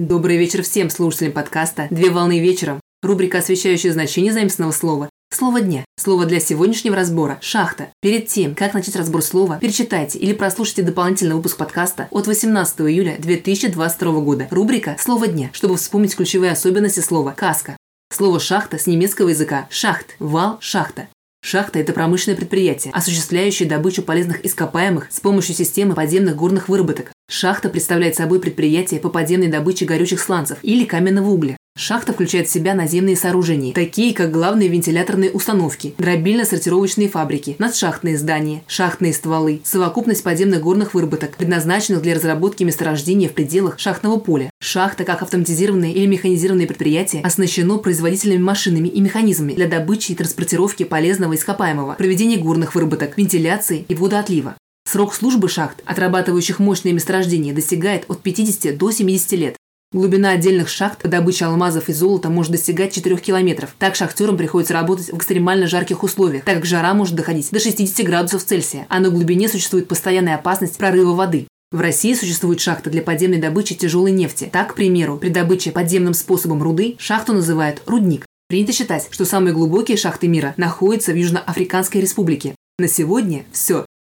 Добрый вечер всем слушателям подкаста «Две волны вечером». Рубрика, освещающая значение заимственного слова. Слово дня. Слово для сегодняшнего разбора – шахта. Перед тем, как начать разбор слова, перечитайте или прослушайте дополнительный выпуск подкаста от 18 июля 2022 года. Рубрика «Слово дня», чтобы вспомнить ключевые особенности слова «каска». Слово «шахта» с немецкого языка – шахт, вал, шахта. Шахта – это промышленное предприятие, осуществляющее добычу полезных ископаемых с помощью системы подземных горных выработок. Шахта представляет собой предприятие по подземной добыче горючих сланцев или каменного угля. Шахта включает в себя наземные сооружения, такие как главные вентиляторные установки, дробильно-сортировочные фабрики, надшахтные здания, шахтные стволы, совокупность подземных горных выработок, предназначенных для разработки месторождения в пределах шахтного поля. Шахта, как автоматизированное или механизированное предприятие, оснащено производительными машинами и механизмами для добычи и транспортировки полезного ископаемого, проведения горных выработок, вентиляции и водоотлива. Срок службы шахт, отрабатывающих мощные месторождения, достигает от 50 до 70 лет. Глубина отдельных шахт по добыче алмазов и золота может достигать 4 километров. Так шахтерам приходится работать в экстремально жарких условиях, так как жара может доходить до 60 градусов Цельсия, а на глубине существует постоянная опасность прорыва воды. В России существует шахта для подземной добычи тяжелой нефти. Так, к примеру, при добыче подземным способом руды шахту называют рудник. Принято считать, что самые глубокие шахты мира находятся в Южноафриканской республике. На сегодня все.